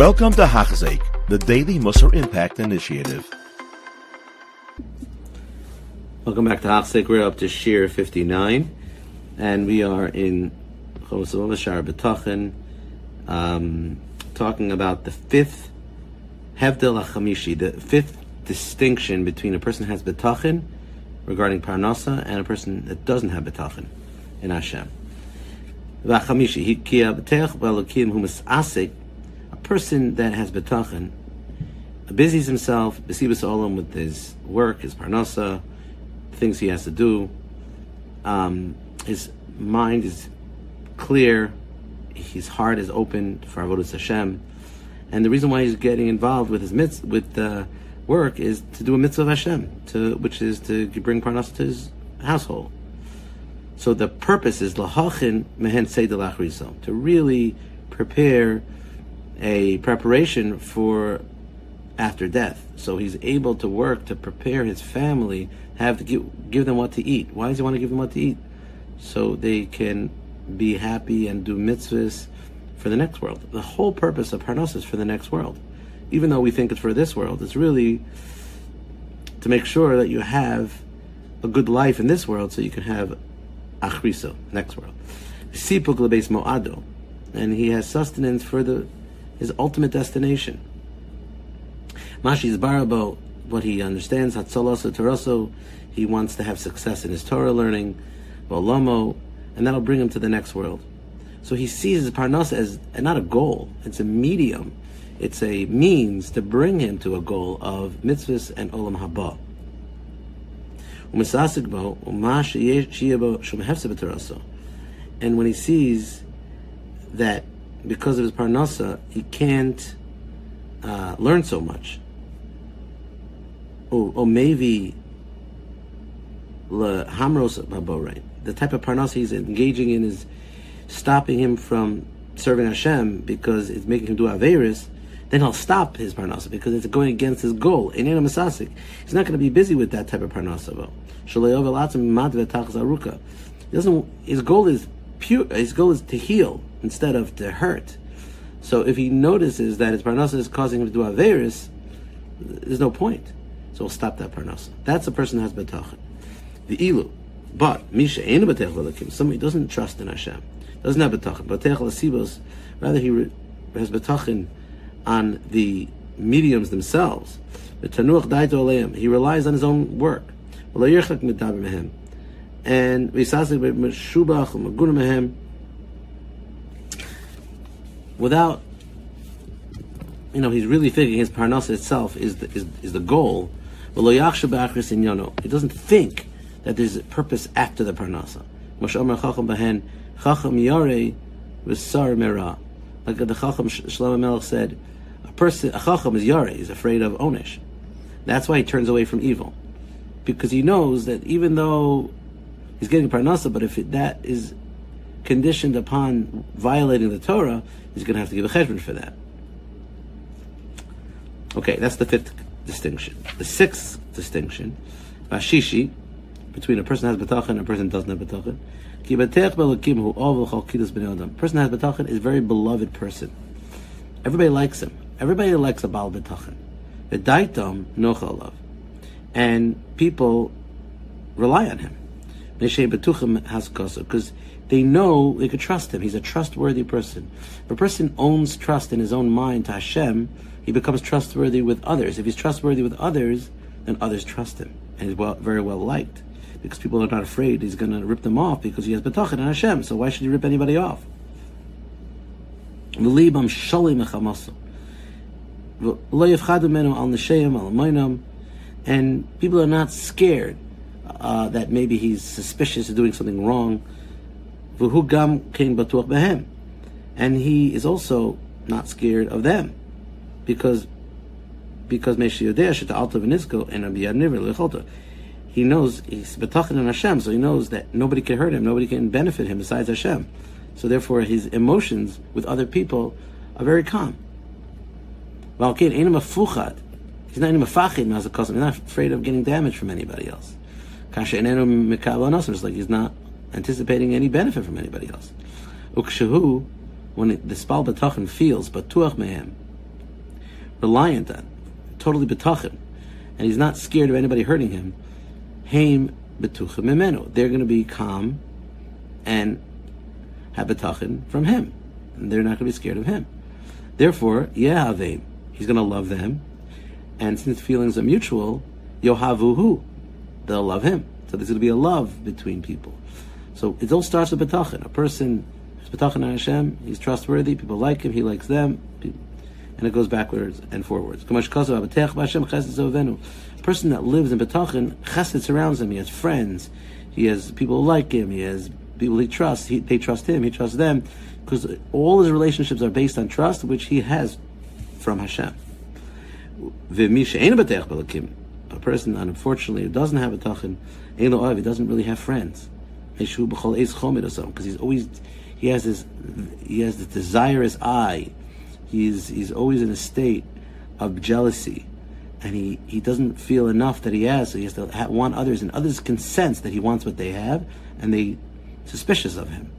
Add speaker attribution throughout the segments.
Speaker 1: Welcome to Hachzik, the Daily Musar Impact Initiative.
Speaker 2: Welcome back to Hachzik. We're up to Shiur 59, and we are in Chosavah Shar B'tachin, um, talking about the fifth Hevdel HaChamishi, the fifth distinction between a person who has B'tachin regarding Parnasa and a person that doesn't have B'tachin in Hashem. Ki abtech v'alokim hu asik, a person that has B'tachin, busies himself, besibas olam with his work, his Parnasa, things he has to do. Um, his mind is clear, his heart is open for avodas Hashem, and the reason why he's getting involved with his mitz, with uh, work is to do a mitzvah of Hashem, to, which is to bring parnasa to his household. So the purpose is lahachin mehen seidel to really prepare a preparation for after death. So he's able to work to prepare his family, have to give, give them what to eat. Why does he want to give them what to eat? So they can be happy and do mitzvahs for the next world. The whole purpose of Parnas is for the next world. Even though we think it's for this world, it's really to make sure that you have a good life in this world so you can have achriso, next world. Sipuk mo'ado. And he has sustenance for the his ultimate destination. Mashi is barabo, what he understands, Hatzoloso Toroso, he wants to have success in his Torah learning, Volamo, and that'll bring him to the next world. So he sees his parnasa as not a goal, it's a medium, it's a means to bring him to a goal of mitzvahs and olam haba. And when he sees that because of his parnasa, he can't uh, learn so much, or, or maybe the type of parnasa he's engaging in is stopping him from serving Hashem because it's making him do Averis, then he'll stop his parnasa because it's going against his goal. He's not going to be busy with that type of parnasa. He doesn't. His goal is pure. His goal is to heal instead of to hurt. So if he notices that his parnasa is causing him to do Averis, there's no point. So we'll stop that parnasa. That's a person who has betachin. The ilu. But Misha ain't a somebody doesn't trust in Hashem doesn't have betachin. Batech lasibos, rather he re- has betachin on the mediums themselves. He relies on his own work. And visasik meshubach. Without, you know, he's really thinking his parnasa itself is the, is, is the goal. He doesn't think that there's a purpose after the parnasa. Like the Chacham Shlomo Melech said, a person, a Chacham is Yare, he's afraid of Onish. That's why he turns away from evil. Because he knows that even though he's getting Parnasa, but if it, that is conditioned upon violating the Torah, he's going to have to give a cheshbon for that. Okay, that's the fifth distinction. The sixth distinction, Vashishi, between a person has betachin and a person doesn't have betachin, Ki hu b'nei adam. Person has betachin is a very beloved person. Everybody likes him. Everybody likes a bal betachin. V'daitam nochalav. And people rely on him. Because they know they could trust him. He's a trustworthy person. If a person owns trust in his own mind to Hashem, he becomes trustworthy with others. If he's trustworthy with others, then others trust him, and he's well, very well liked because people are not afraid he's going to rip them off because he has betachin and Hashem. So why should he rip anybody off? And people are not scared uh, that maybe he's suspicious of doing something wrong. And he is also not scared of them because because he knows he's betachin in Hashem, so he knows that nobody can hurt him, nobody can benefit him besides Hashem. So therefore, his emotions with other people are very calm. He's not He's not afraid of getting damage from anybody else. It's like he's not anticipating any benefit from anybody else. Ukshahu, when it, the spal betachin feels batuach mehem, reliant on, totally betachim, and he's not scared of anybody hurting him. Haim betuchim imenu. They're going to be calm and have betachin from him. And they're not going to be scared of him. Therefore, yehavim. He's going to love them. And since feelings are mutual, yohavuhu. They'll love him. So there's going to be a love between people. So it all starts with betachin. A person is betachin on Hashem. He's trustworthy. People like him. He likes them. And it goes backwards and forwards. A person that lives in betachin, chesed surrounds him. He has friends. He has people who like him. He has people he trusts. He, they trust him. He trusts them. Because all his relationships are based on trust, which he has from Hashem. Person, unfortunately, who doesn't have a tachin, he doesn't really have friends. Because he's always, he has this, he has this desirous eye. He's, he's always in a state of jealousy. And he, he doesn't feel enough that he has, so he has to want others, and others can sense that he wants what they have, and they suspicious of him.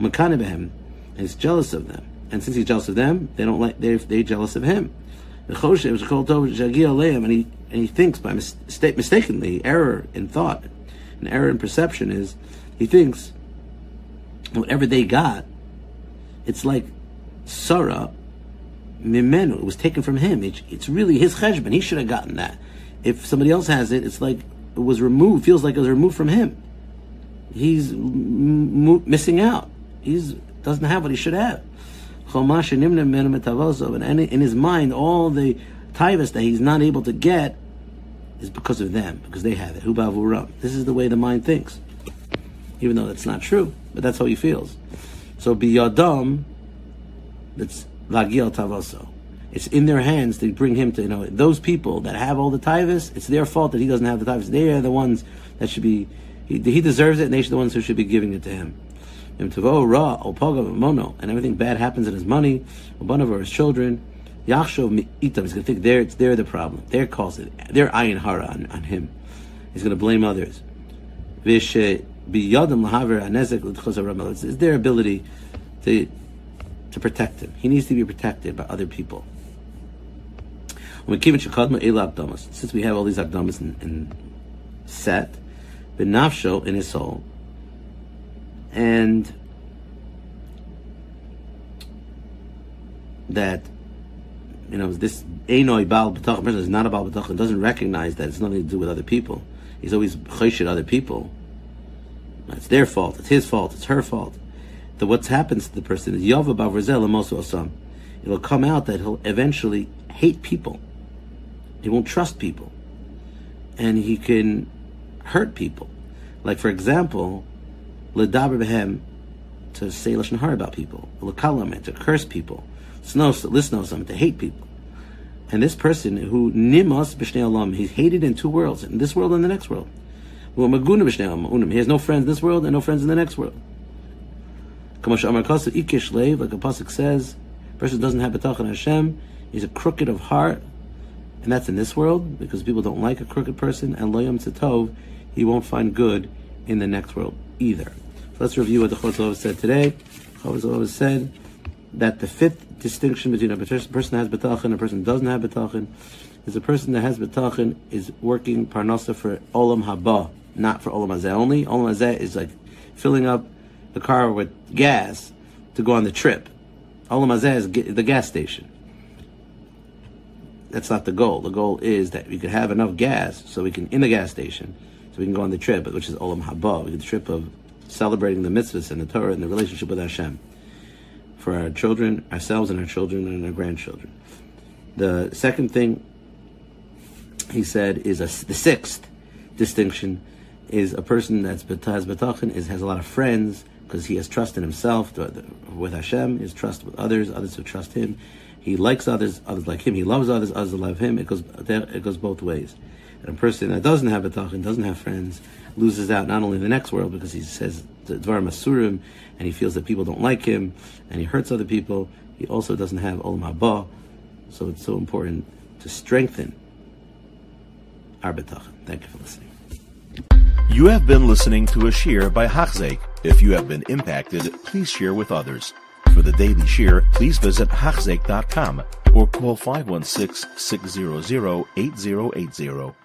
Speaker 2: and he's jealous of them. And since he's jealous of them, they don't like they're, they're jealous of him. And he and he thinks by mistake, mistakenly error in thought, an error in perception is he thinks whatever they got, it's like Sarah Mimenu. It was taken from him. It, it's really his cheshbon. He should have gotten that. If somebody else has it, it's like it was removed. Feels like it was removed from him. He's m- missing out. He's doesn't have what he should have. And in his mind, all the tivus that he's not able to get is because of them, because they have it. This is the way the mind thinks. Even though that's not true, but that's how he feels. So be biyadam, that's vagil tavoso. It's in their hands to bring him to, you know, those people that have all the tivus, it's their fault that he doesn't have the tivus. They are the ones that should be, he, he deserves it and they be the ones who should be giving it to him and everything bad happens in his money, one of his children, Yachshov itam, he's going to think they're, they're the problem. They're caused it. They're ayin hara on, on him. He's going to blame others. It's their ability to, to protect him. He needs to be protected by other people. Since we have all these abdomas in, in set, benafsho in his soul, and that you know this Einoi Baal B'tach person is not a Baal B'tach and doesn't recognize that it's nothing to do with other people. He's always choshed other people. It's their fault. It's his fault. It's her fault. That what happens to the person is Yava Bavrzel Amosu Osam. It'll come out that he'll eventually hate people. He won't trust people, and he can hurt people. Like for example, behem, to say lashon hara about people, to curse people, snos lisnos to hate people. And this person who nimas b'shnei olam, he's hated in two worlds, in this world and the next world. Well, he has no friends in this world and no friends in the next world. Like a pasuk says, person doesn't have betachan Hashem, he's a crooked of heart, and that's in this world because people don't like a crooked person, and loyam tov, he won't find good in the next world either. Let's review what the Chosrov said today. Chosrov said that the fifth distinction between a person that has betachin and a person that doesn't have betachin is a person that has betachin is working parnasa for olam haba, not for olam hazeh only. Olam hazeh is like filling up the car with gas to go on the trip. Olam hazeh is the gas station. That's not the goal. The goal is that we could have enough gas so we can in the gas station so we can go on the trip, which is olam haba, the trip of celebrating the mitzvahs and the Torah and the relationship with Hashem for our children, ourselves, and our children and our grandchildren. The second thing he said is a, the sixth distinction is a person that's betaz betachin is has a lot of friends because he has trust in himself with Hashem, his trust with others, others who trust him. He likes others, others like him. He loves others, others love him. It goes it goes both ways. And a person that doesn't have betachin, doesn't have friends, loses out not only in the next world because he says the dvar masurim and he feels that people don't like him and he hurts other people. He also doesn't have olam haba, so it's so important to strengthen our betachin. Thank you for listening.
Speaker 1: You have been listening to a shiur by Hachzeik. If you have been impacted, please share with others. for the daily shiur, please visit Hachzeik.com or call 516 600 8080.